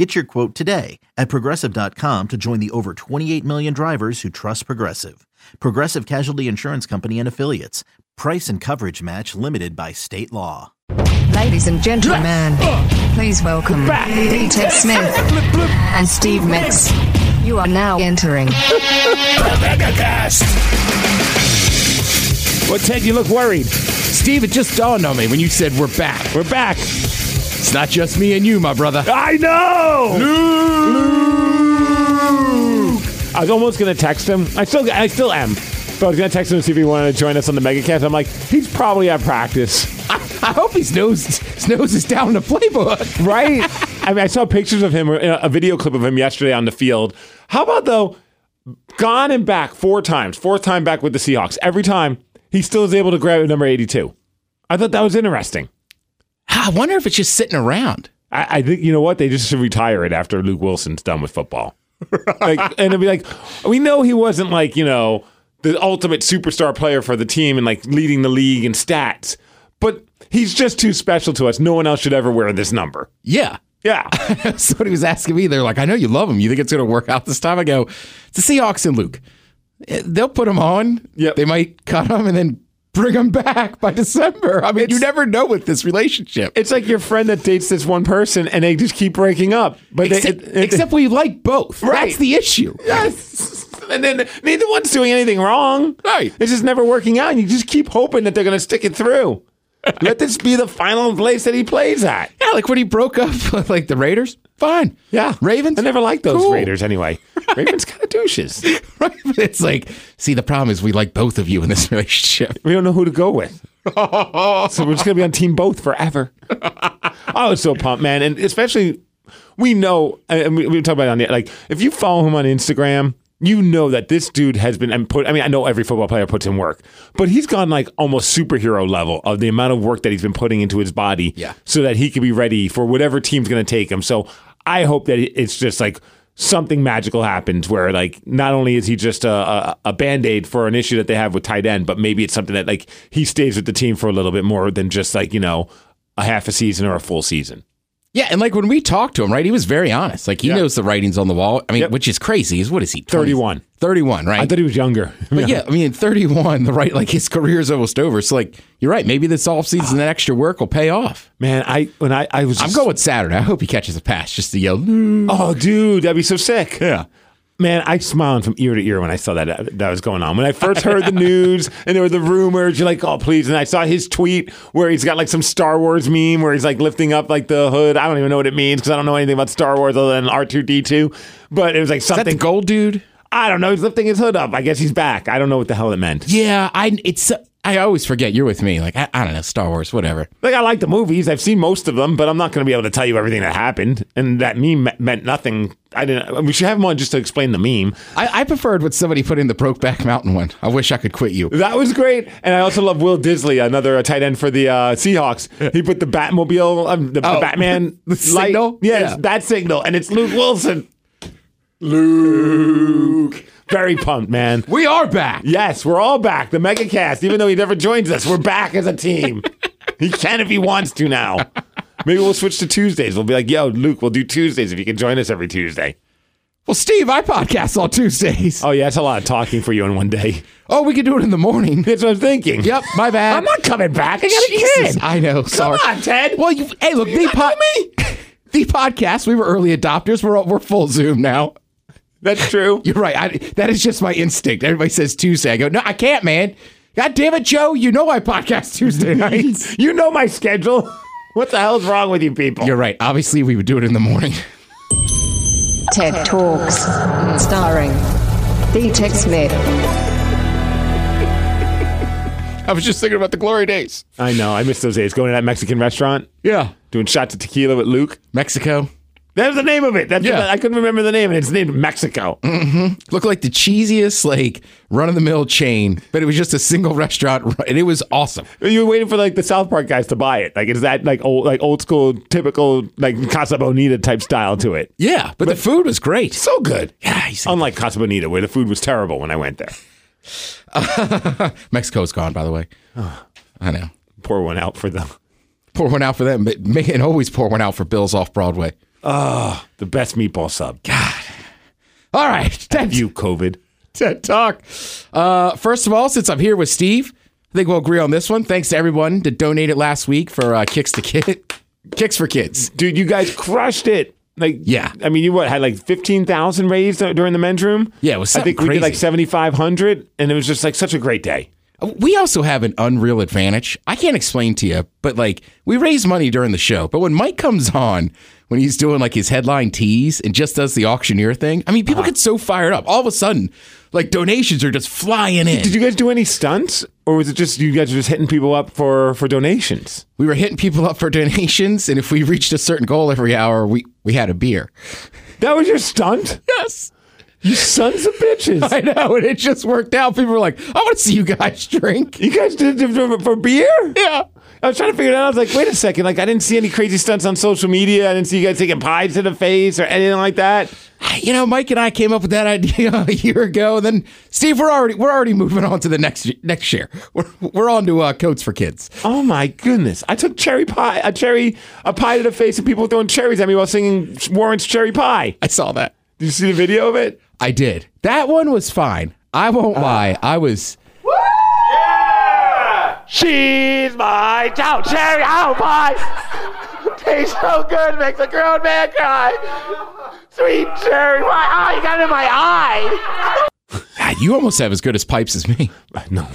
Get your quote today at progressive.com to join the over 28 million drivers who trust Progressive. Progressive Casualty Insurance Company and Affiliates. Price and coverage match limited by state law. Ladies and gentlemen, please welcome D-Ted Smith and Steve Migs. You are now entering Well, Ted, you look worried. Steve, it just dawned on me when you said we're back. We're back. It's not just me and you, my brother. I know. Luke. I was almost gonna text him. I still, I still am. But I was gonna text him to see if he wanted to join us on the MegaCast. I'm like, he's probably at practice, I hope his nose, his nose is down the playbook. right? I mean, I saw pictures of him, uh, a video clip of him yesterday on the field. How about though, gone and back four times, fourth time back with the Seahawks. Every time he still is able to grab number 82. I thought that was interesting. I wonder if it's just sitting around. I, I think you know what they just should retire it after Luke Willson's done with football. like, and it'd be like, we know he wasn't like you know the ultimate superstar player for the team and like leading the league in stats, but he's just too special to us. No one else should ever wear this number. Yeah. Yeah, That's what he was asking me. They're like, I know you love him. You think it's going to work out this time? I go, it's the Seahawks and Luke. They'll put him on. Yep. They might cut him and then bring them back by December. I mean, you never know with this relationship. it's like your friend that dates this one person and they just keep breaking up. But they- except, it- it- except we like both. Right. That's the issue. Yes. And then neither one's doing anything wrong. Right. It's just never working out. And you just keep hoping that they're going to stick it through. Let this be the final place that he plays at. Yeah, like when he broke up like the Raiders. Fine. Yeah. Ravens. I never liked those Cool. Raiders anyway. Ravens kind of douches. Right. But It's like, see, the problem is we like both of you in this relationship. We don't know who to go with. so we're just going to be on team both forever. I was so pumped, man. And especially, we know, and we, we talk about it on the, like, if you follow him on Instagram, you know that this dude has been and put. I mean, I know every football player puts in work, but he's gone like almost superhero level of the amount of work that he's been putting into his body, Yeah. so that he can be ready for whatever team's going to take him. So I hope that it's just like something magical happens where like not only is he just a, a, a band-aid for an issue that they have with tight end, but maybe it's something that like he stays with the team for a little bit more than just like you know a half a season or a full season. Yeah, and like when we talked to him, right, he was very honest. Like he Yeah. knows the writings on the wall. I mean, Yep. which is crazy. Is what is he? 20? 31. 31, right? I thought he was younger. but yeah, I mean, 31, the right, like his career is almost over. So, like, you're right. Maybe this offseason, that extra work will pay off. man, I when I I was I'm going Saturday. I hope he catches a pass just to yell. Oh, dude, that'd be so sick. Yeah. Man, I smiled from ear to ear when I saw that uh, that was going on. When I first heard the news and there were the rumors, you're like, oh, please. And I saw his tweet where he's got like some Star Wars meme where he's like lifting up like the hood. I don't even know what it means because I don't know anything about Star Wars other than R2D2. But it was like Is that something. the gold dude? I don't know. He's lifting his hood up. I guess he's back. I don't know what the hell it meant. Yeah, I it's I always forget you're with me. Like, I, I don't know, Star Wars, whatever. Like, I like the movies. I've seen most of them, but I'm not going to be able to tell you everything that happened. And that meme me- meant nothing. I didn't. We should have him on just to explain the meme. I, I preferred what somebody put in the Brokeback Mountain one. I wish I could quit you. That was great, and I also love Will Dissly, another uh, tight end for the uh, Seahawks. He put the Batmobile, um, the, the Oh, Batman the light. signal? Yes, Yeah. that signal, and it's Luke Willson. Luke, very pumped, man. We are back. Yes, we're all back. The MegaCast, even though he never joins us, we're back as a team. he can if he wants to now. Maybe we'll switch to Tuesdays. We'll be like, "Yo, Luke, we'll do Tuesdays if you can join us every Tuesday." Well, Steve, I podcast on Tuesdays. Oh yeah, that's a lot of talking for you in one day. Oh, we could do it in the morning. That's what I'm thinking. Yep, my bad. I'm not coming back. I got a Jesus, kid. I know. Sorry. on, Ted. Well, you, hey, look, the, po- the podcast, we were early adopters. We're we're full Zoom now. That's true. You're right. I, that is just my instinct. Everybody says Tuesday. I go, no, I can't, man. God damn it, Joe. You know I podcast Tuesday nights. You know my schedule. What the hell's wrong with you people? You're right. Obviously, we would do it in the morning. TED Talks, starring D-Tech Smith. I was just thinking about the glory days. I know. I miss those days. Going to that Mexican restaurant, Yeah. doing shots of tequila with Luke. Mexico. That's the name of it. That's Yeah. I couldn't remember the name, and it's named Mexico. Mm-hmm. Looked like the cheesiest, like run of the mill chain, but it was just a single restaurant, and it was awesome. You were waiting for like the South Park guys to buy it. Like, is that like old, like old school, typical like Casa Bonita type style to it? Yeah, but, the food was great. So good. Yeah, Unlike Casa Bonita, where the food was terrible when I went there. Mexico's gone, by the way. I know. Pour one out for them. Pour one out for them, but make and always pour one out for Bills off Broadway. Oh, the best meatball sub. God. All right, TED, You COVID. TED Talk. Uh, first of all, since I'm here with Steve, I think we'll agree on this one. Thanks to everyone that donated last week for uh, Kicks to Kid, Kicks for Kids. Dude, you guys crushed it. Like, Yeah. I mean, you what had like fifteen thousand raised during the men's room? Yeah, it was I think we did like seventy five hundred, and it was just like such a great day. We also have an unreal advantage. I can't explain to you, but like we raise money during the show. But when Mike comes on, when he's doing like his headline tease and just does the auctioneer thing, I mean, people uh-huh. get so fired up. All of a sudden, like donations are just flying in. Did you guys do any stunts, or was it just you guys were just hitting people up for for donations? we were hitting people up for donations, and if we reached a certain goal every hour, we we had a beer. That was your stunt, Yes. you sons of bitches. I know, and it just worked out. People were like, "I want to see you guys drink." You guys did it for beer? Yeah. I was trying to figure it out. I was like, wait a second. Like, I didn't see any crazy stunts on social media. I didn't see you guys taking pies to the face or anything like that. You know, Mike and I came up with that idea a year ago. And then Steve, we're already we're already moving on to the next next year. We're we're on to uh, coats for kids. Oh my goodness! I took cherry pie, a cherry, a pie to the face, and people throwing cherries at me while singing Warrant's "Cherry Pie." I saw that. Did you see the video of it? I did. That one was fine. I won't lie. I was. She's my chow cherry apple my. Tastes so good, makes a grown man cry. Sweet cherry pie. Ah, you got it in my eye. Ah, You almost have as good as pipes as me. No,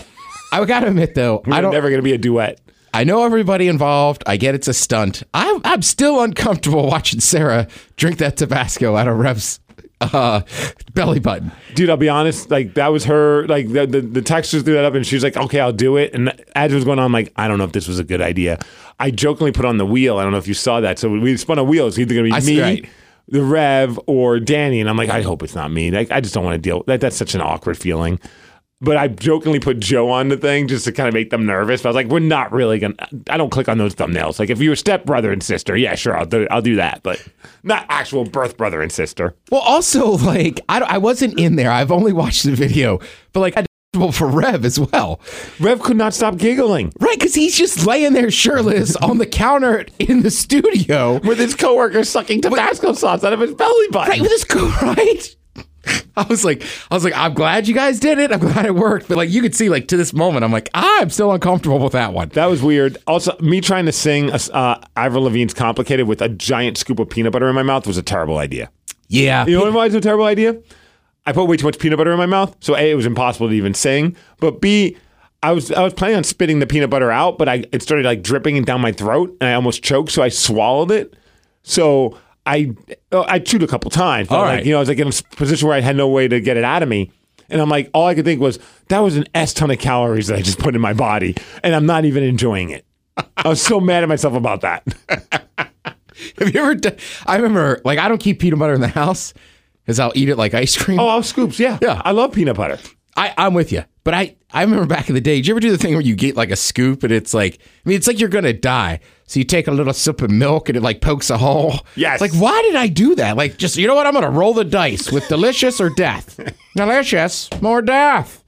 I gotta admit though, I I'm don't. never gonna be a duet. I know everybody involved. I get it's a stunt. I'm I'm still uncomfortable watching Sarah drink that Tabasco out of Rev's uh, belly button. Dude, I'll be honest. Like that was her. Like the the, the texters threw that up, and she was like, "Okay, I'll do it." And as it was going on, I'm like, I don't know if this was a good idea. I jokingly put on the wheel. I don't know if you saw that. So we spun a wheel. It's either gonna be I me, right. the Rev, or Danny. And I'm like, I hope it's not me. Like, I just don't want to deal. That that's such an awkward feeling. But I jokingly put Joe on the thing just to kind of make them nervous. But I was like, we're not really gonna. I don't click on those thumbnails. Like if you were stepbrother and sister, yeah, sure, I'll do. I'll do that. But not actual birth brother and sister. Well, also like I, I wasn't in there. I've only watched the video, but like I for Rev as well, Rev could not stop giggling. right? Because he's just laying there shirtless on the counter in the studio, with his coworker sucking Tabasco sauce out of his belly button. right with his co right. I was like, I was like, I'm glad you guys did it. I'm glad it worked. But like, you could see, like to this moment, I'm like, I'm still uncomfortable with that one. That was weird. Also, me trying to sing uh, Avril Lavigne's "Complicated" with a giant scoop of peanut butter in my mouth was a terrible idea. Yeah, You know why it's a terrible idea? I put way too much peanut butter in my mouth, so a it was impossible to even sing. But b I was I was planning on spitting the peanut butter out, but I it started like dripping down my throat, and I almost choked, so I swallowed it. So I uh, I chewed a couple times. All like, you know, I was like in a position where I had no way to get it out of me. And I'm like, all I could think was that was an S ton of calories that I just put in my body, and I'm not even enjoying it. I was so mad at myself about that. Have you ever? Done, I remember, like, I don't keep peanut butter in the house because I'll eat it like ice cream. Oh, I'll scoops. Yeah, Yeah. I love peanut butter. I, I'm with you. But I, I remember back in the day, did you ever do the thing where you get like a scoop and it's like, I mean, it's like you're going to die. So you take a little sip of milk and it like pokes a hole. Yes. It's like, why did I do that? Like, just, you know what? I'm going to roll the dice with delicious or death. delicious, more death.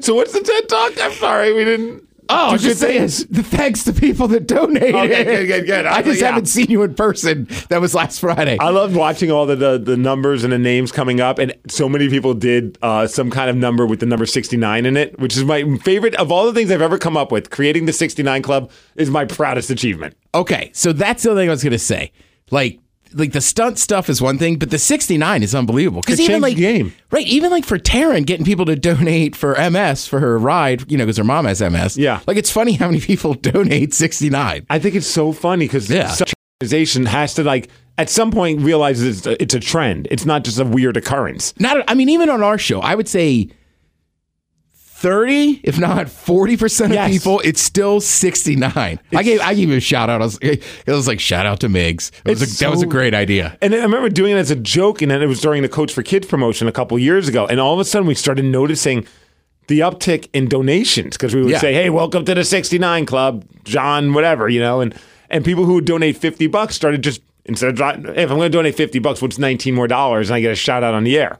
So what's the TED talk? I'm sorry, we didn't. Oh, do just good saying, the thanks to people that donated. Okay, good, good, good. I just Yeah. haven't seen you in person. That was last Friday. I loved watching all the, the the numbers and the names coming up, and so many people did uh, some kind of number with the number 69 in it, which is my favorite of all the things I've ever come up with. Creating the 69 Club is my proudest achievement. Okay, so that's the other thing I was gonna say. Like, like the stunt stuff is one thing, but the 69 is unbelievable. Because even like game. right, even like for Taryn getting people to donate for MS for her ride, you know, because her mom has MS. Yeah. like it's funny how many people donate 69. I think it's so funny because Yeah. such an organization has to like at some point realize it's a, it's a trend. It's not just a weird occurrence. Not, I mean, even on our show, I would say 30, if not 40% of Yes. people, it's still 69. I gave I gave you a shout out. I was, it was like shout out to Migs. That was, a, It's that was a great idea. And I remember doing it as a joke, and then it was during the Coats for Kids promotion a couple years ago. And all of a sudden, we started noticing the uptick in donations because we would Yeah. say, "Hey, welcome to the '69 Club, John, whatever," you know, and and people who would donate fifty bucks started just instead of hey, if I'm going to donate fifty bucks, what's nineteen more dollars, and I get a shout out on the air.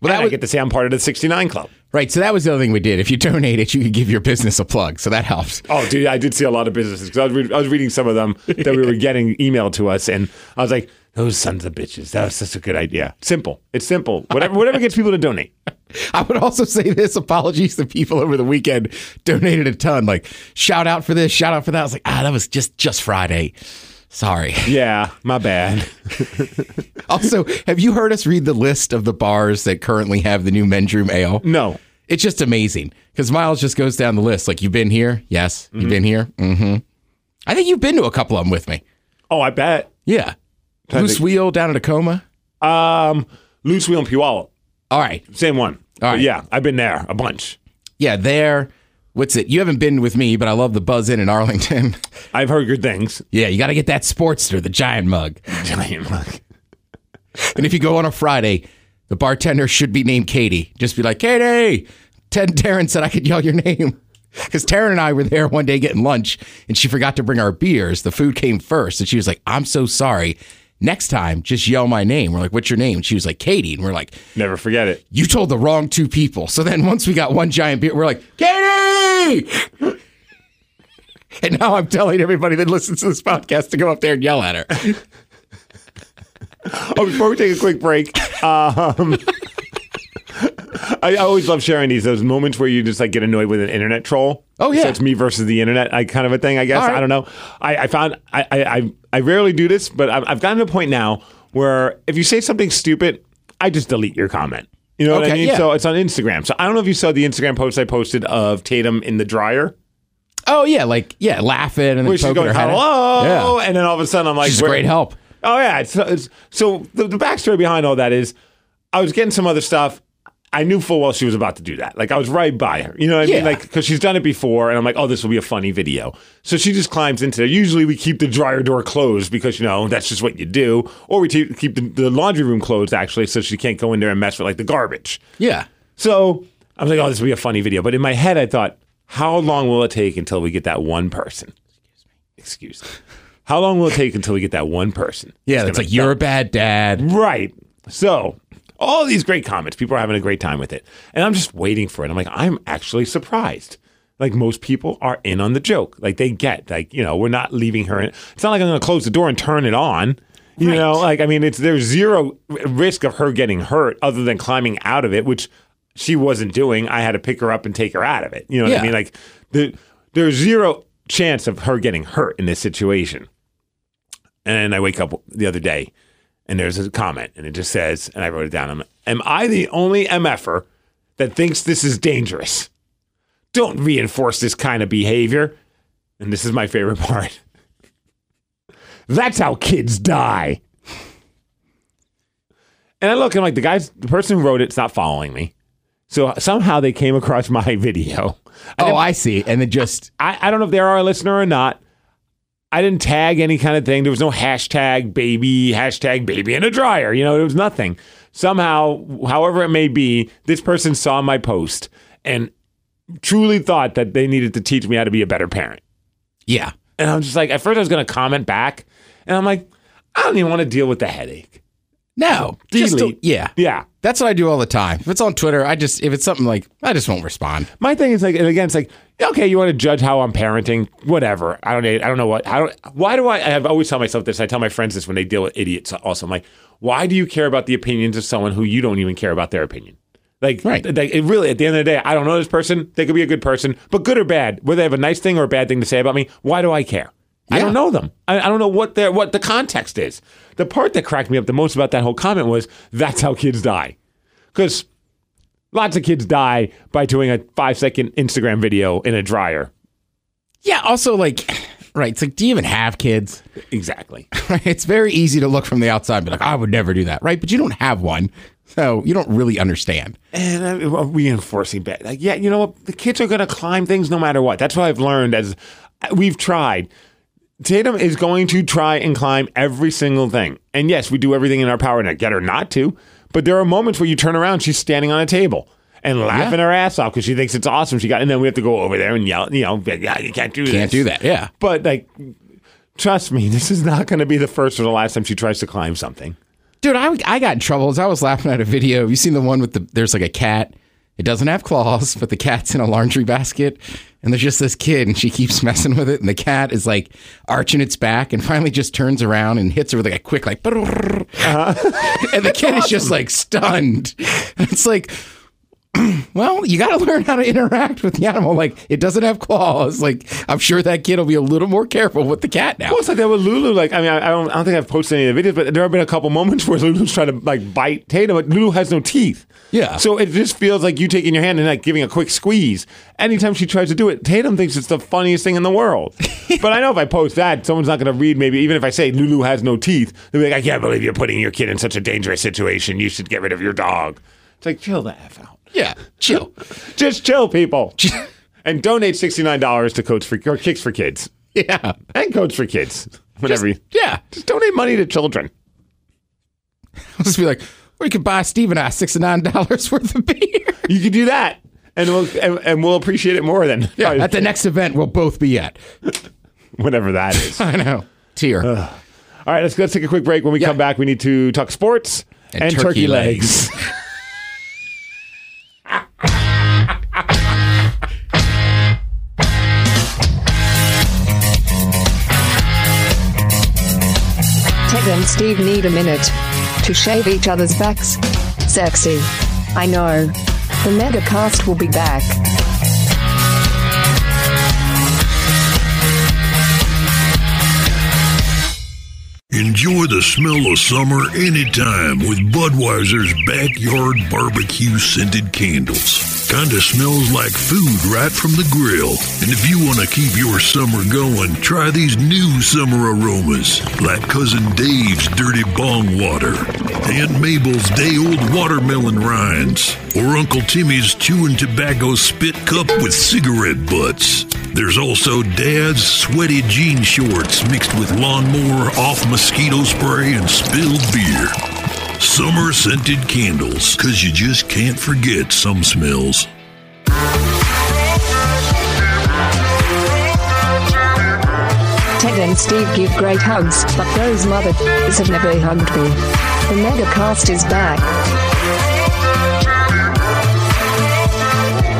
Well, that I was- get to say I'm part of the '69 Club. Right. So that was the other thing we did. If you donate it, you could give your business a plug. So that helps. Oh, dude, I did see a lot of businesses because I, was I was reading some of them that we were getting emailed to us, and I was like, "Those sons of bitches! That was such a good idea. Simple. It's simple. Whatever, whatever gets people to donate." I would also say this apologies to people over the weekend donated a ton. Like shout out for this, shout out for that. I was like, ah, that was just just Friday. Sorry. Yeah, my bad. Also, have you heard us read the list of the bars that currently have the new men's room ale? No. It's just amazing because Miles just goes down the list. Like, you've been here? Yes. You've been here? Mm-hmm. I think you've been to a couple of them with me. Oh, I bet. Yeah. I Loose think- Wheel down in Tacoma. Um, Loose Wheel and Puyallup, All right. same one. All right. But yeah, I've been there a bunch. Yeah, there. What's it? You haven't been with me, but I love the Buzz Inn in Arlington. I've heard good things. yeah, you got to get that Sportster, the giant mug. Giant mug. And if you go on a Friday, the bartender should be named Katie. Just be like, Katie. Ted Taryn said I could yell your name. Because Taryn and I were there one day getting lunch and she forgot to bring our beers. The food came first. And she was like, I'm so sorry. Next time, just yell my name. We're like, what's your name? And she was like, Katie. And we're like, Never forget it. you told the wrong two people. So then once we got one giant beer, we're like, Katie! and now I'm telling everybody that listens to this podcast to go up there and yell at her. Oh, before we take a quick break, um, I always love sharing these those moments where you just like get annoyed with an internet troll. Oh, yeah. so it's me versus the internet, I kind of a thing. I guess right. I don't know. I, I found I, I I rarely do this, but I've, I've gotten to a point now where if you say something stupid, I just delete your comment. You know what I mean? yeah. So it's on Instagram. So I don't know if you saw the Instagram post I posted of Tatum in the dryer. Oh, yeah. Like, yeah, laughing and Where she's going, hello, Yeah. and then all of a sudden I'm like, She's great help. Oh yeah, it's, it's so the, the backstory behind all that is, I was getting some other stuff. I knew full well she was about to do that. Like I was right by her. You know what I Yeah. mean? Like because she's done it before, and I'm like, oh, this will be a funny video. So she just climbs into there. Usually we keep the dryer door closed because you know that's just what you do, or we te- keep the, the laundry room closed actually, so she can't go in there and mess with like the garbage. Yeah. So I was like, oh, this will be a funny video. But in my head, I thought, how long will it take until we get that one person? Excuse me. Excuse me. How long will it take until we get that one person? Yeah. It's like, you're a bad dad. Right. So, all these great comments, people are having a great time with it. And I'm just waiting for it. I'm like, I'm actually surprised. Like most people are in on the joke. Like they get, like, you know, we're not leaving her in. It's not like I'm going to close the door and turn it on. You know, like, I mean, it's there's zero risk of her getting hurt other than climbing out of it, which she wasn't doing. I had to pick her up and take her out of it. You know what Yeah. I mean? Like, the, there's zero chance of her getting hurt in this situation. And I wake up the other day and there's a comment and it just says, and I wrote it down, I'm, am I the only MFer that thinks this is dangerous? Don't reinforce this kind of behavior. And this is my favorite part. That's how kids die. And I look and I'm like, the guys, the person who wrote it's not following me. So somehow they came across my video. I Oh, I see. And then just, I, I don't know if they're a listener or not. I didn't tag any kind of thing. There was no hashtag baby, hashtag baby in a dryer. You know, there was nothing. Somehow, however it may be, this person saw my post and truly thought that they needed to teach me how to be a better parent. yeah. And I'm just like, at first I was going to comment back, and I'm like, I don't even want to deal with the headache. No. Just Delete. yeah. Yeah. That's what I do all the time. If it's on Twitter, I just, if it's something like, I just won't respond. My thing is like, and again, it's like, okay, you want to judge how I'm parenting, whatever. I don't, need. I don't know what. I don't. Why do I? I have always tell myself this. I tell my friends this when they deal with idiots. Also, I'm like, why do you care about the opinions of someone who you don't even care about their opinion? Like, Right. like it really, at the end of the day, I don't know this person. They could be a good person, but good or bad, whether they have a nice thing or a bad thing to say about me, why do I care? I don't know them. I, I don't know what their what the context is. The part that cracked me up the most about that whole comment was that's how kids die, because lots of kids die by doing a five second Instagram video in a dryer. Yeah. Also, like, right. It's like, do you even have kids? Exactly. Right? It's very easy to look from the outside and be like, I would never do that. Right. But you don't have one. So you don't really understand. And uh, reinforcing bet. Like, yeah, you know what? The kids are going to climb things no matter what. That's what I've learned as we've tried. Tatum is going to try and climb every single thing. And yes, we do everything in our power to get her not to. But there are moments where you turn around, she's standing on a table and laughing Yeah. her ass off because she thinks it's awesome. She got, and then we have to go over there and yell, you know, yeah, you can't do this. Can't do that. Yeah. But like, trust me, this is not going to be the first or the last time she tries to climb something. Dude, I, I got in trouble as I was laughing at a video. Have you seen the one with the there's like a cat? It doesn't have claws, but the cat's in a laundry basket. And there's just this kid and she keeps messing with it. And the cat is like arching its back and finally just turns around and hits her with like a quick like uh-huh. and the kid is just like stunned. It's like well, you got to learn how to interact with the animal. Like, it doesn't have claws. Like, I'm sure that kid will be a little more careful with the cat now. Well, it's like that with Lulu. Like, I mean, I, I don't, I don't think I've posted any of the videos, but there have been a couple moments where Lulu's trying to like bite Tatum. But Lulu has no teeth. Yeah. So it just feels like you taking your hand and like giving a quick squeeze. Anytime she tries to do it, Tatum thinks it's the funniest thing in the world. but I know if I post that, someone's not going to read. Maybe even if I say Lulu has no teeth, they'll be like, I can't believe you're putting your kid in such a dangerous situation. You should get rid of your dog. It's like chill the f out. Yeah, chill. Just chill, people. and donate sixty nine dollars to Coats for or Kicks for Kids yeah. and Coats for Kids. Whatever. you, Yeah. just donate money to children. I'll just be like, or you could buy Steve and I six and nine dollars worth of beer. You can do that, and we'll and, and we'll appreciate it more than Yeah, at the next event we'll both be at. whatever that is. I know. Tear. All right, let's let's take a quick break. When we come back, we need to talk sports and, And turkey, turkey legs. Ted and Steve need a minute to shave each other's backs. Sexy. I know. The Megacast will be back. Enjoy the smell of summer anytime with Budweiser's Backyard Barbecue Scented Candles. Kinda smells like food right from the grill. And if you want to keep your summer going, try these new summer aromas like Cousin Dave's Dirty Bong Water, Aunt Mabel's Day Old Watermelon Rinds, or Uncle Timmy's Chewing Tobacco Spit Cup with cigarette butts. There's also Dad's sweaty jean shorts mixed with lawnmower off mosquito spray and spilled beer. Summer scented candles, cause you just can't forget some smells. Ted and Steve give great hugs, but those motherfuckers have never hugged me. The Megacast is back.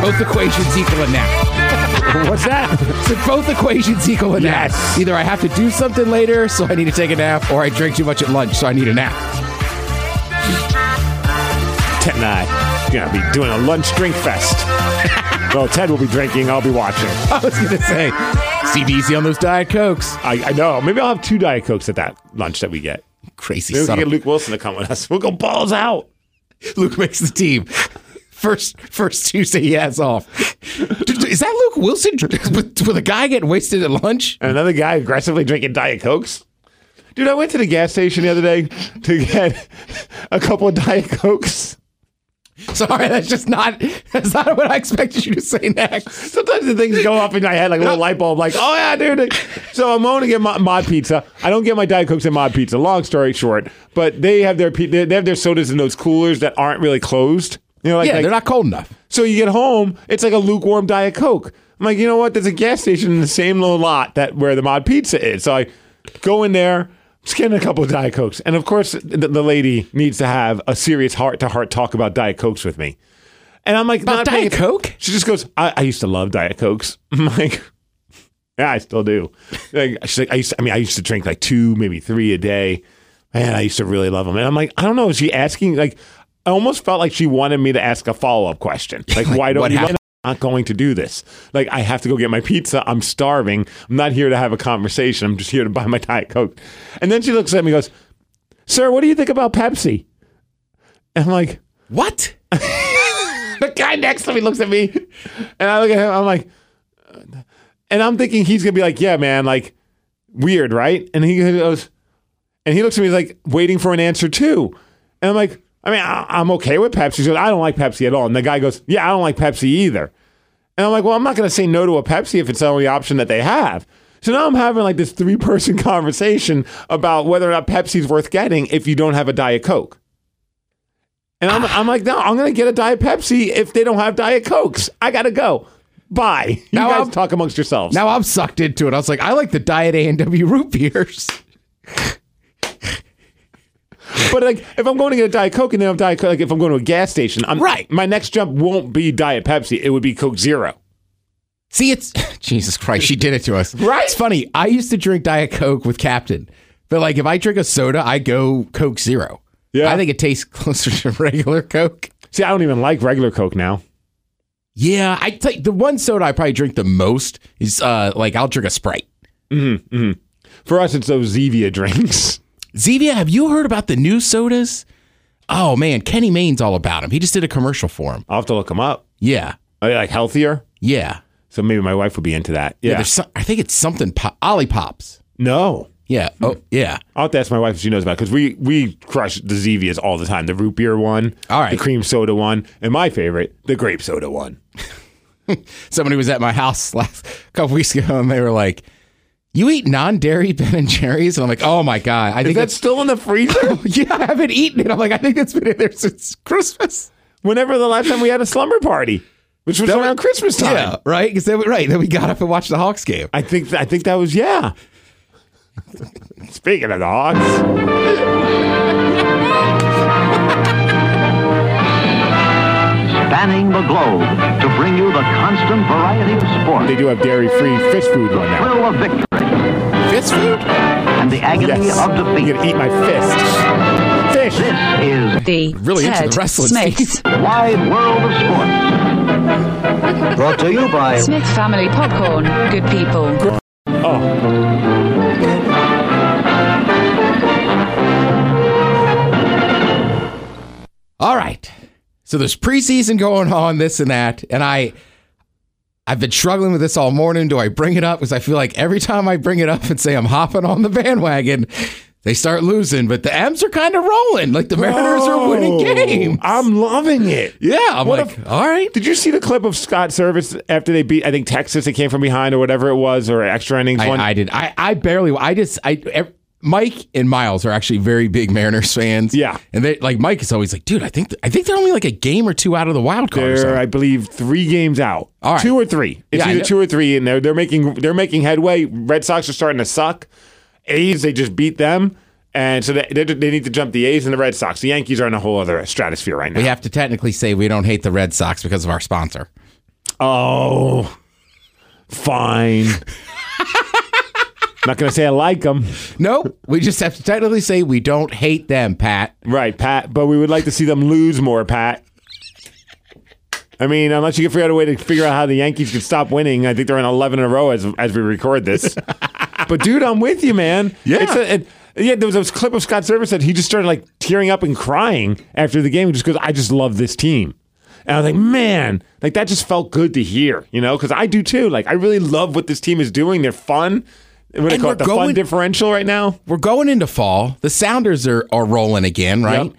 Both equations equal a nap. What's that? So both equations equal a nap. Yes. Either I have to do something later, so I need to take a nap, or I drank too much at lunch, so I need a nap. Ted and I gonna be doing a lunch drink fest. well, Ted will be drinking. I'll be watching. I was gonna say, Steve easy on those diet cokes. I, I know. Maybe I'll have two diet cokes at that lunch that we get. Crazy Maybe we can get Luke Willson to come with us. We'll go balls out. Luke makes the team. First, first Tuesday he has off. Is that Luke Willson with, with a guy getting wasted at lunch? And another guy aggressively drinking Diet Cokes. Dude, I went to the gas station the other day to get a couple of Diet Cokes. Sorry, that's just not that's not what I expected you to say next. Sometimes the things go off in my head like a little light bulb, like, oh yeah, dude. So I'm going to get my mod pizza. I don't get my Diet Cokes and mod pizza. Long story short, but they have their they have their sodas in those coolers that aren't really closed. You know, like, Yeah, like- they're not cold enough. So you get home, it's like a lukewarm Diet Coke. I'm like, you know what? There's a gas station in the same little lot that where the mod pizza is. So I go in there, just getting a couple of Diet Cokes. And of course, the, the lady needs to have a serious heart to heart talk about Diet Cokes with me. And I'm like, About not Diet Coke? She just goes, I, I used to love Diet Cokes. I'm like, yeah, I still do. Like, she's like, I used to, I mean, I used to drink like two, maybe three a day. Man, I used to really love them. And I'm like, I don't know. Is she asking? Like, I almost felt like she wanted me to ask a follow up question. Like, why don't you? Not going to do this. Like, I have to go get my pizza. I'm starving. I'm not here to have a conversation. I'm just here to buy my Diet Coke. And then she looks at me and goes, Sir, what do you think about Pepsi? And I'm like, What? the guy next to me looks at me, and I look at him. I'm like, and I'm thinking he's gonna be like, yeah, man, like weird, right? And he goes, and he looks at me like waiting for an answer too, and I'm like, I mean, I, I'm okay with Pepsi. She goes, I don't like Pepsi at all. And the guy goes, Yeah, I don't like Pepsi either. And I'm like, Well, I'm not going to say no to a Pepsi if it's the only option that they have. So now I'm having like this three person conversation about whether or not Pepsi's worth getting if you don't have a Diet Coke. And I'm, I'm like, no, I'm going to get a Diet Pepsi if they don't have Diet Cokes. I got to go. Bye. You Now guys I'm- talk amongst yourselves. Now I'm sucked into it. I was like, I like the Diet A and W root beers. But like, if I'm going to get a Diet Coke and then I'm Diet Coke, like if I'm going to a gas station, I'm, Right. My next jump won't be Diet Pepsi; it would be Coke Zero. See, it's Jesus Christ. She did it to us. Right? It's funny. I used to drink Diet Coke with Captain, but like if I drink a soda, I go Coke Zero. Yeah. I think it tastes closer to regular Coke. See, I don't even like regular Coke now. Yeah, I tell the one soda I probably drink the most is uh like I'll drink a Sprite. For us, it's those Zevia drinks. Zevia, have you heard about the new sodas? Oh man, Kenny Mayne's all about them. He just did a commercial for them. I'll have to look them up. Yeah, Are they like healthier? yeah, So maybe my wife would be into that. yeah. Yeah. there's some, I think it's something po- Olipops. no. Yeah. Oh yeah. I'll have to ask my wife if she knows about it because we, we crush the Zevias all the time. The root beer one, All right. the cream soda one, and my favorite, the grape soda one. somebody was at my house last couple weeks ago and they were like, "You eat non-dairy Ben and Jerry's?" And I'm like, "Oh my god, I Is think that that's still in the freezer? yeah, I haven't eaten it." I'm like, "I think that's been in there since Christmas." Whenever the last time we had a slumber party, which was around Christmas time. Yeah, right. Because then right then we got up and watched the Hawks game. I think I think that was yeah. Speaking of the Hawks, spanning the globe to bring you the constant variety of sport, they do have dairy-free fish food one now. thrill of victory, Fist food? and the agony Yes, of I'm defeat. gonna eat my fist. Fish. This is The Really into Ted the wrestling, Smiths. Wide World of Sports. Brought to you by Smith Family Popcorn. Good people. Oh, All right. So there's preseason going on, this and that, and I. I've been struggling with this all morning. Do I bring it up? Because I feel like every time I bring it up and say I'm hopping on the bandwagon, they start losing. But the M's are kind of rolling. Like the Mariners are winning games. I'm loving it. Yeah, I'm What like, a- all right. Did you see the clip of Scott Servais after they beat? I think Texas. They came from behind or whatever it was, or extra innings one. I, I did. I, I barely. I just. I. Mike and Miles are actually very big Mariners fans. Yeah. and they like Mike is always like, dude, I think I think they're only like a game or two out of the wild card. or They're, something." I believe, three games out. All right. Two or three. It's Yeah, either two or three, and they're they're making they're making headway. Red Sox are starting to suck. A's they just beat them, and so they, they need to jump the A's and the Red Sox. The Yankees are in a whole other stratosphere right now. we have to technically say we don't hate the Red Sox because of our sponsor. Oh, fine. Not gonna say I like them, Nope. we just have to technically say we don't hate them, Pat. right, Pat? But we would like to see them lose more, Pat. I mean, unless you can figure out a way to figure out how the Yankees can stop winning, I think they're in eleven in a row as as we record this. but dude, I'm with you, man. Yeah. It's a, it, yeah. There was a clip of Scott Servais that he just started like tearing up and crying after the game just because I just love this team. And I was like, man, like that just felt good to hear, you know, because I do too. Like I really love what this team is doing. They're fun. What do And call we're it? The fun going- differential right now. We're going into fall. The Sounders are, are rolling again, right? Yep.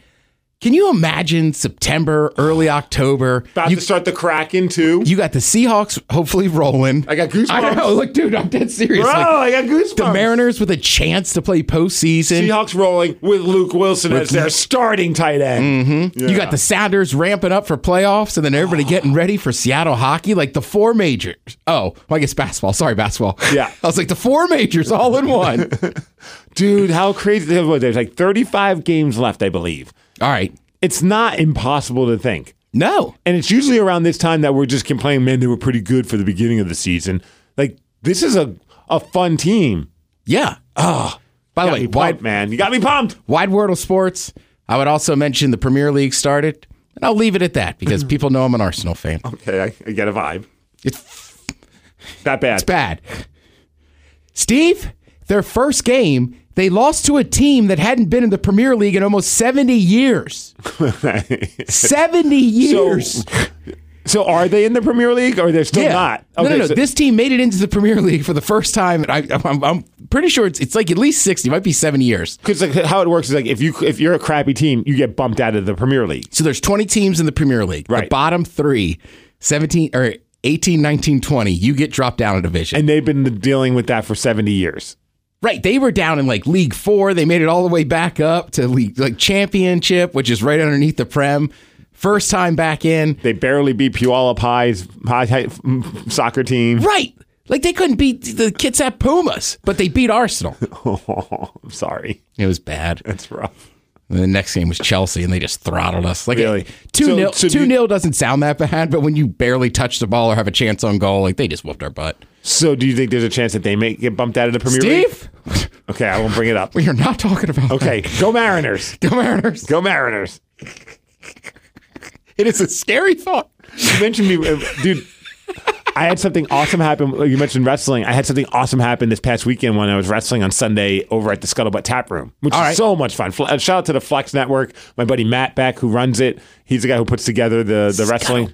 Can you imagine September, early October? About You, to start the Kraken too. you got the Seahawks hopefully rolling. I got goosebumps. I know. Look, dude, I'm dead serious. Bro, Like, I got goosebumps. the Mariners with a chance to play postseason. Seahawks rolling with Luke Willson as their starting tight end. Mm-hmm. You got the Sounders ramping up for playoffs, and then everybody getting ready for Seattle hockey, like the four majors. Oh, well, I guess basketball. Sorry, basketball. Yeah. I was like the four majors all in one. dude. How crazy! There's like 35 games left, I believe. All right. It's not impossible to think. No. And it's usually around this time that we're just complaining, man, they were pretty good for the beginning of the season. Like, this is a, a fun team. Yeah. Oh. By the way, wide, pumped, man. You got me pumped. wide world of sports. I would also mention the Premier League started, and I'll leave it at that because people know I'm an Arsenal fan. Okay, I, I get a vibe. It's That bad. It's bad. Steve, their first game, they lost to a team that hadn't been in the Premier League in almost 70 years. 70 years. So, are they in the Premier League or they're still not? no, no, no. so- this team made it into the Premier League for the first time. And I, I'm, I'm pretty sure it's it's like at least sixty, might be 70 years. Because like how it works is like if you if you're a crappy team, you get bumped out of the Premier League. So there's 20 teams in the Premier League. The Right. bottom three, 17 or 18, 19, 20, you get dropped down a division. And they've been dealing with that for 70 years. Right. They were down in like League Four. They made it all the way back up to league like championship, which is right underneath the Prem. First time back in. They barely beat Puyallup High's high, soccer team. Right. Like they couldn't beat the Kitsap Pumas, but they beat Arsenal. Oh, I'm sorry. It was bad. That's rough. And the next game was Chelsea, and they just throttled us. Like Really? two So- nil. so two you- nil doesn't sound that bad, but when you barely touch the ball or have a chance on goal, like they just whooped our butt. So do you think there's a chance that they may get bumped out of the Premier League? Steve, Okay, I won't bring it up. we are not talking about. Okay, go Mariners. go Mariners. Go Mariners. It is a scary thought. You mentioned me, uh, dude. I had something awesome happen. You mentioned wrestling. I had something awesome happen this past weekend when I was wrestling on Sunday over at the Scuttlebutt Tap Room, which All is right. so much fun. Uh, Shout out to the Flex Network. My buddy Matt Beck, who runs it. He's the guy who puts together the the wrestling.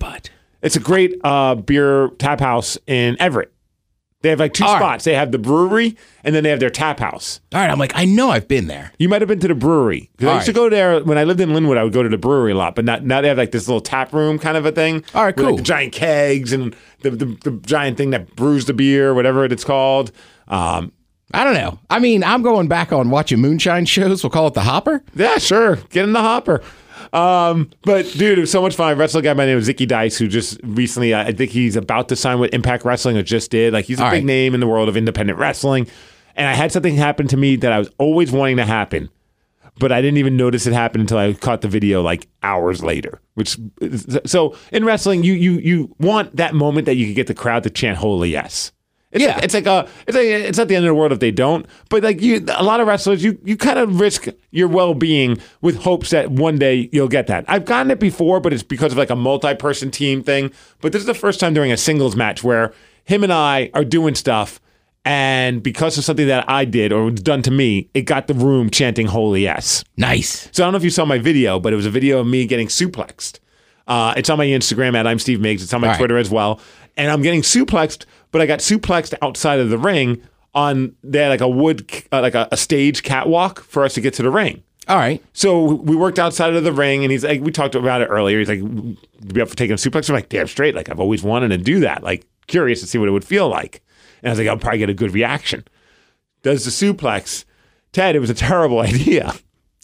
It's a great uh, beer tap house in Everett. They have like two All spots. They have the brewery and then they have their tap house. All right, I'm like, I know I've been there. You might have been to the brewery. 'Cause I All used to right. go there when I lived in Lynnwood. I would go to the brewery a lot, but not, now they have like this little tap room kind of a thing. All right, with, like, cool. the giant kegs and the, the the giant thing that brews the beer, whatever it's called. Um, I don't know. I mean, I'm going back on watching moonshine shows. We'll call it the Hopper. yeah, sure, get in the hopper. Um, but dude, it was so much fun. I wrestled a guy by the name of Zicky Dice, who just recently, I think he's about to sign with Impact Wrestling, or just did. Like he's a All big right. name in the world of independent wrestling. And I had something happen to me that I was always wanting to happen. but I didn't even notice it happen until I caught the video like hours later. Which so in wrestling, you you you want that moment that you can get the crowd to chant "Holy yes." It's Yeah. like, it's like a it's like it's not the end of the world if they don't. But like you, a lot of wrestlers, you you kind of risk your well being with hopes that one day you'll get that. I've gotten it before, but it's because of like a multi person team thing. But this is the first time during a singles match where him and I are doing stuff. And because of something that I did or was done to me, it got the room chanting "Holy yes." Nice. So I don't know if you saw my video, but it was a video of me getting suplexed. Uh, it's on my Instagram at I'm Steve Miggs. It's on my All right. Twitter as well. And I'm getting suplexed, but I got suplexed outside of the ring on there like a wood, uh, like a, a stage catwalk for us to get to the ring. All right. So we worked outside of the ring, and he's like, we talked about it earlier. He's like, be up for taking a suplex. I'm like, damn straight. Like I've always wanted to do that. Like curious to see what it would feel like. And I was like, I'll probably get a good reaction. Does the suplex? Ted, it was a terrible idea.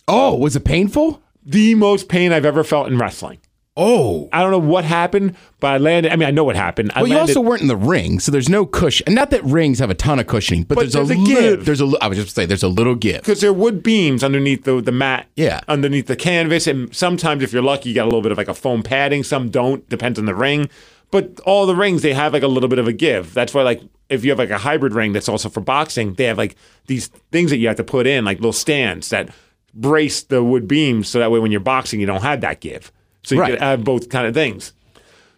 Oh, was it painful? The most pain I've ever felt in wrestling. Oh. I don't know what happened, but I landed. I mean, I know what happened. I Well, you landed, also weren't in the ring, so there's no cushion. And not that rings have a ton of cushioning, but, But there's, there's a, a li- There's a. I was just saying, there's a little give. because there are wood beams underneath the the mat. Yeah. underneath the canvas, and sometimes if you're lucky, you got a little bit of like a foam padding. Some don't, depends on the ring. But all the rings they have like a little bit of a give. That's why like if you have like a hybrid ring that's also for boxing, they have like these things that you have to put in like little stands that brace the wood beams, so that way when you're boxing, you don't have that give. So you Right. can have both kind of things.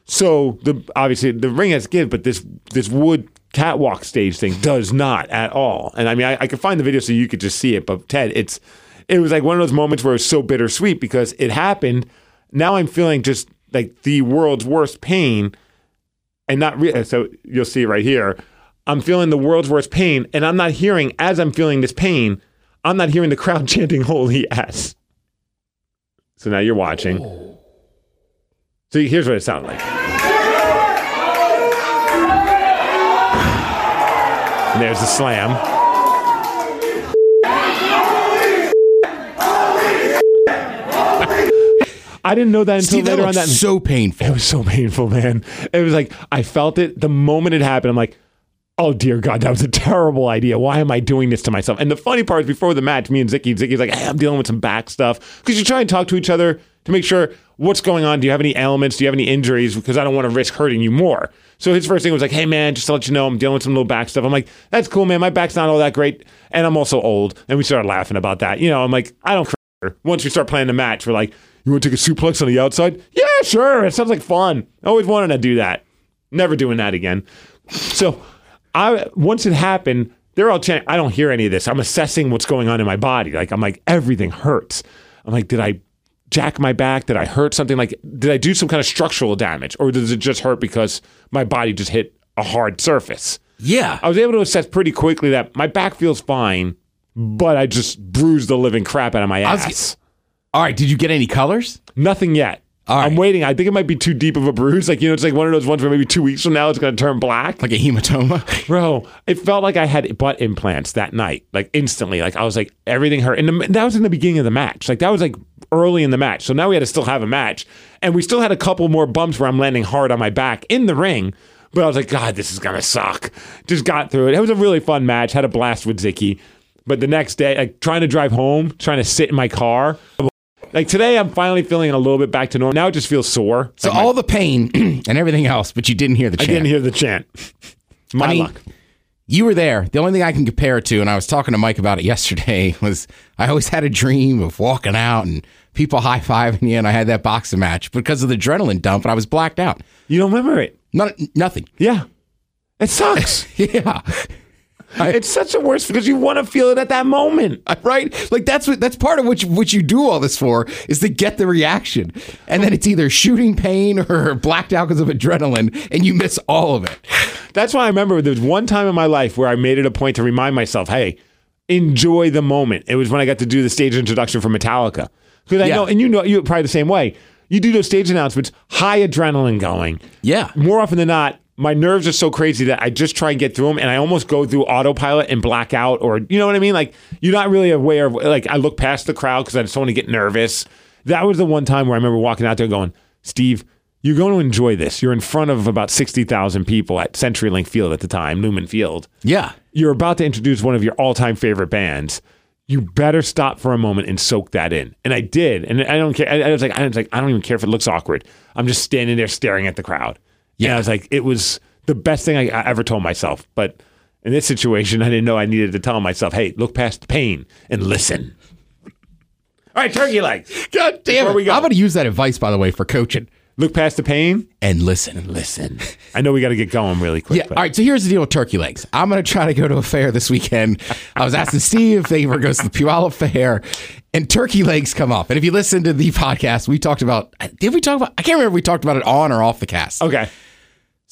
So the obviously the ring has give, but this this wood catwalk stage thing does not at all. And I mean, I, I could find the video so you could just see it. But Ted, it's it was like one of those moments where it's so bittersweet because it happened. Now I'm feeling just like the world's worst pain, and not re- so you'll see right here. I'm feeling the world's worst pain, and I'm not hearing as I'm feeling this pain. I'm not hearing the crowd chanting "Holy ass." So now you're watching. Oh. So here's what it sounded like. And there's the slam. I didn't know that until Steve, that later on that. so painful. It was so painful, man. It was like I felt it the moment it happened. I'm like, oh dear God, that was a terrible idea. Why am I doing this to myself? And the funny part is, before the match, me and Zicky, Zicky's like, hey, I'm dealing with some back stuff because you try and talk to each other to make sure what's going on. Do you have any ailments? Do you have any injuries? Because I don't want to risk hurting you more. So his first thing was like, hey man, just to let you know, I'm dealing with some little back stuff. I'm like, that's cool, man. My back's not all that great, and I'm also old. And we started laughing about that. You know, I'm like, I don't. care. Once we start playing the match, we're like, you want to take a suplex on the outside? Yeah, sure. It sounds like fun. I always wanted to do that. Never doing that again. So I once it happened, they're all chanting. I don't hear any of this. I'm assessing what's going on in my body. Like I'm like everything hurts. I'm like, did I jack my back? Did I hurt something? Like did I do some kind of structural damage, or does it just hurt because my body just hit a hard surface? Yeah. I was able to assess pretty quickly that my back feels fine, but I just bruised the living crap out of my was- ass. All right. Did you get any colors? Nothing yet. All right. I'm waiting. I think it might be too deep of a bruise. Like, you know, it's like one of those ones where maybe two weeks from now it's going to turn black. Like a hematoma? Bro, it felt like I had butt implants that night, like instantly. Like I was like everything hurt, and the, that was in the beginning of the match. Like that was like early in the match. So now we had to still have a match, and we still had a couple more bumps where I'm landing hard on my back in the ring. But I was like, God, this is gonna suck. Just got through it. It was a really fun match. Had a blast with Zicky. But the next day, like trying to drive home, trying to sit in my car. Like today, I'm finally feeling a little bit back to normal. Now it just feels sore. So Like, my- all the pain and everything else, but you didn't hear the chant. I didn't hear the chant. My I mean, luck. You were there. The only thing I can compare it to, and I was talking to Mike about it yesterday, was I always had a dream of walking out and people high fiving you, and I had that boxing match because of the adrenaline dump, and I was blacked out. You don't remember it? Not, nothing. Yeah. It sucks. Yeah. It's such a worst because you want to feel it at that moment. Right? Like that's what that's part of what you, what you do all this for is to get the reaction. And then it's either shooting pain or blacked out because of adrenaline and you miss all of it. That's why I remember there was one time in my life where I made it a point to remind myself, hey, enjoy the moment. It was when I got to do the stage introduction for Metallica. Because I Yeah. know, and you know, you're probably the same way. You do those stage announcements, high adrenaline going. Yeah. More often than not, my nerves are so crazy that I just try and get through them, and I almost go through autopilot and black out, or you know what I mean? Like you're not really aware of. Like I look past the crowd because I just want to get nervous. That was the one time where I remember walking out there going, Steve, you're going to enjoy this. You're in front of about sixty thousand people at CenturyLink Field at the time, Lumen Field. Yeah. You're about to introduce one of your all-time favorite bands. You better stop for a moment and soak that in. And I did. And I don't care. I, I was like, I was like, I don't even care if it looks awkward. I'm just standing there staring at the crowd. Yeah. And I was like, it was the best thing I, I ever told myself. But in this situation, I didn't know I needed to tell myself, hey, look past the pain and listen. All right, turkey legs. God damn Before it. we go. I'm going to use that advice, by the way, for coaching Look past the pain and listen. and listen. I know we got to get going really quick. Yeah. but- All right. So here's the deal with turkey legs. I'm going to try to go to a fair this weekend. I was asking Steve if they ever goes to the Puyallup Fair, and turkey legs come up. And if you listen to the podcast, we talked about. Did we talk about? I can't remember if we talked about it on or off the cast. Okay.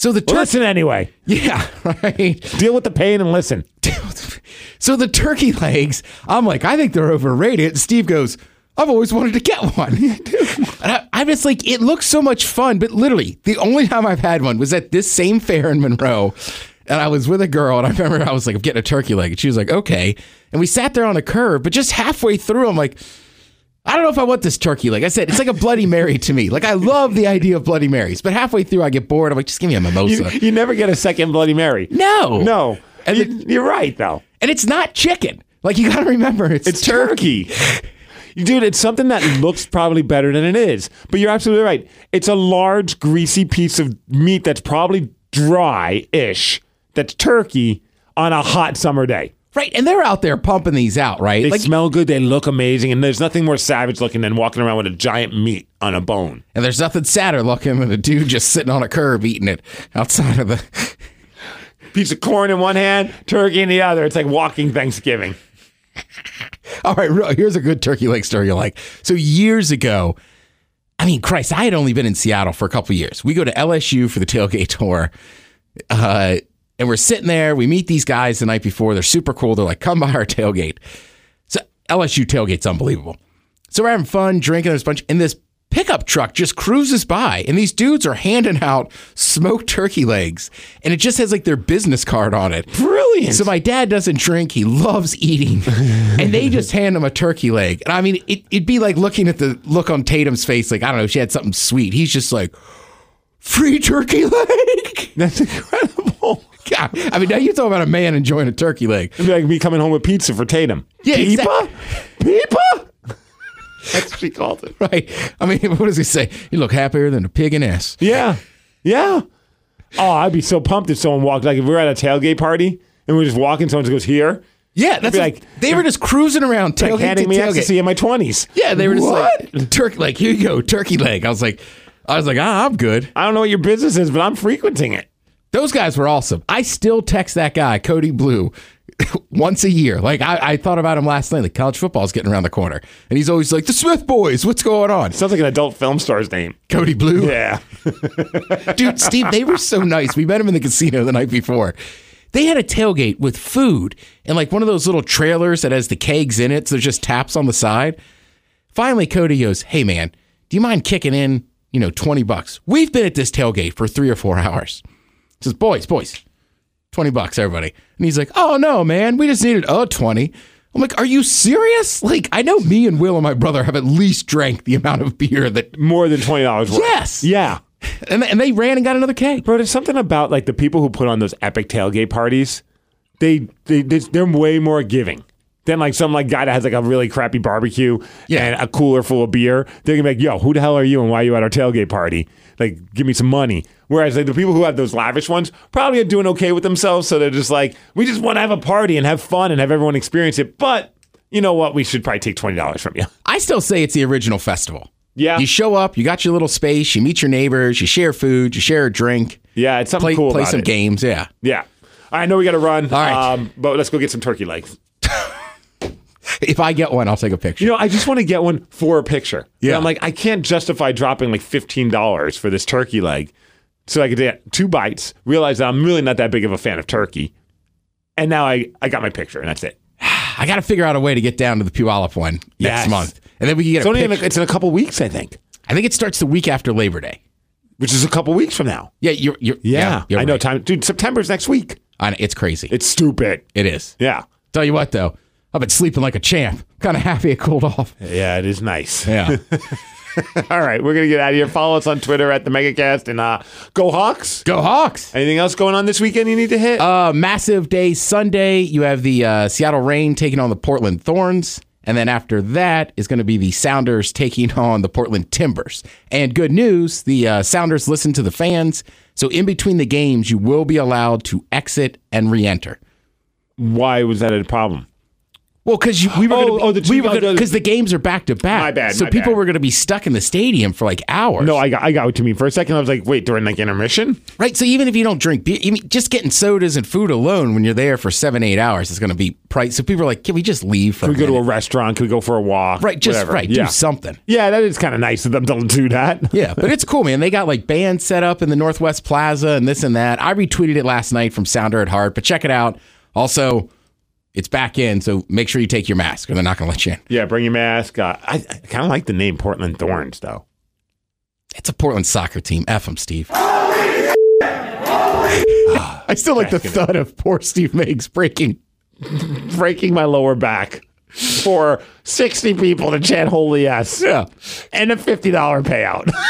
So the turkey. listen anyway. Yeah. Right. Deal with the pain and listen. So the turkey legs, I'm like, I think they're overrated. Steve goes, I've always wanted to get one. and I, I'm just like, it looks so much fun. But literally, the only time I've had one was at this same fair in Monroe. And I was with a girl, and I remember I was like, I'm getting a turkey leg. And she was like, okay. And we sat there on a curb, but just halfway through, I'm like, I don't know if I want this turkey leg. I said, it's like a Bloody Mary to me. Like, I love the idea of Bloody Marys. But halfway through, I get bored. I'm like, just give me a mimosa. you never get a second Bloody Mary. no. No. And You- the- you're right, though. And it's not chicken. Like, you got to remember, it's, It's turkey. Dude, it's something that looks probably better than it is. But you're absolutely right. It's a large, greasy piece of meat that's probably dry ish. That's turkey on a hot summer day. Right, and they're out there pumping these out, right? They like, smell good. They look amazing. And there's nothing more savage looking than walking around with a giant meat on a bone. and there's nothing sadder looking than a dude just sitting on a curb eating it outside of the. Piece of corn in one hand, turkey in the other. It's like walking Thanksgiving. All right, here's a good turkey leg story you like. So years ago, I mean, Christ, I had only been in Seattle for a couple years. We go to LSU for the tailgate tour, uh, and we're sitting there. We meet these guys the night before. They're super cool. They're like, "Come by our tailgate." So LSU tailgate's unbelievable. So we're having fun, drinking. There's a bunch, and this pickup truck just cruises by, and these dudes are handing out smoked turkey legs, and it just has like their business card on it. Brilliant. So my dad doesn't drink; he loves eating, and they just hand him a turkey leg. And I mean, it, it'd be like looking at the look on Tatum's face, like I don't know, she had something sweet. He's just like, free turkey leg. That's incredible. God, I mean, now you're talking about a man enjoying a turkey leg. It'd be like me coming home with pizza for Tatum. Yeah, Peepa? Peepa? That's what she called it. Right? I mean, what does he say? You look happier than a pig in ass. Yeah. Yeah. Oh, I'd be so pumped if someone walked. Like if we were at a tailgate party and we are just walking, someone just goes here. Yeah, that's like like- they were just cruising around Like tailgate handing to me tailgate. ecstasy in my twenties. Yeah, they were just What? like turkey leg. Here you go, turkey leg. I was like, I was like, ah, I'm good. I don't know what your business is, but I'm frequenting it. Those guys were awesome. I still text that guy, Cody Blue, once a year. Like I, I thought about him last night. Like college football's getting around the corner, and he's always like, "The Smith boys, what's going on?" Sounds like an adult film star's name. Cody Blue, Yeah. dude, Steve, they were so nice. We met him in the casino the night before. They had a tailgate with food and like one of those little trailers that has the kegs in it. So there's just taps on the side. Finally, Cody goes, Hey, man, do you mind kicking in, you know, 20 bucks? We've been at this tailgate for three or four hours. He says, Boys, boys, 20 bucks, everybody. And he's like, Oh, no, man, we just needed a 20. I'm like, Are you serious? Like, I know me and Will and my brother have at least drank the amount of beer that. More than twenty dollars. Worth. Yes. Yeah. And, and they ran and got another keg. Bro, there's something about like the people who put on those epic tailgate parties. They they they- they're way more giving than like some like guy that has like a really crappy barbecue Yeah. and a cooler full of beer. They're gonna be like, "Yo, who the hell are you and why are you at our tailgate party? Like, give me some money." Whereas like the people who have those lavish ones probably are doing okay with themselves, so they're just like, "We just want to have a party and have fun and have everyone experience it." But you know what? We should probably take twenty dollars from you. I still say it's the original festival. Yeah. You show up, you got your little space, you meet your neighbors, you share food, you share a drink, Yeah, it's something play, cool play some it. games. Yeah. Yeah. I know we got to run. All right. Um, but let's go get some turkey legs. If I get one, I'll take a picture. You know, I just want to get one for a picture. Yeah. And I'm like, I can't justify dropping like fifteen dollars for this turkey leg, so I could get two bites. Realize that I'm really not that big of a fan of turkey, and now I I got my picture, and that's it. I got to figure out a way to get down to the Puyallup one next month. And then we can get It's a only in a, it's in a couple weeks, I think, I think it starts the week after Labor Day. which is a couple weeks from now. Yeah, you're, you're Yeah, you're I know. Time, dude. September's next week. I know, it's crazy. It's stupid. it is. Yeah, Tell you what, though, I've been sleeping like a champ. Kind of happy it cooled off. yeah, it is nice. Yeah. All right, we're gonna get out of here. Follow us on Twitter at the MegaCast and uh, go Hawks. Go Hawks. Anything else going on this weekend you need to hit? Uh, massive day Sunday. You have the uh, Seattle Reign taking on the Portland Thorns. And then after that is going to be the Sounders taking on the Portland Timbers. And good news the uh, Sounders listen to the fans. So in between the games, you will be allowed to exit and re enter. Why was that a problem? Well, because we were Oh, gonna oh, the two- we oh, the- because the games are back to back. My bad, So my people bad. were going to be stuck in the stadium for like hours. No, I got I got what you mean. For a second, I was like, wait, during like intermission? right. So even if you don't drink beer, even just getting sodas and food alone when you're there for seven eight hours is going to be price. So people are like, can we just leave for Can we a go to a restaurant? Can we go for a walk? right? Just Whatever. right. Yeah. Do something. Yeah, that is kind of nice of them to do that. Yeah, but it's cool, man. They got like bands set up in the Northwest Plaza and this and that. I retweeted it last night from Sounder at Heart, but check it out. Also, it's back in, so make sure you take your mask or they're not going to let you in. Yeah, bring your mask. Uh, I, I kind of like the name Portland Thorns, though. It's a Portland soccer team. F them, Steve. I still like the thud of poor Steve Migs breaking. Breaking my lower back for 60 people to chant Holy Yes. Yeah. And a $50 payout.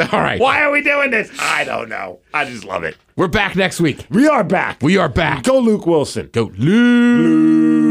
All right. Why are we doing this? I don't know. I just love it. We're back next week. We are back. We are back. Go, Luke Willson. Go, Luke.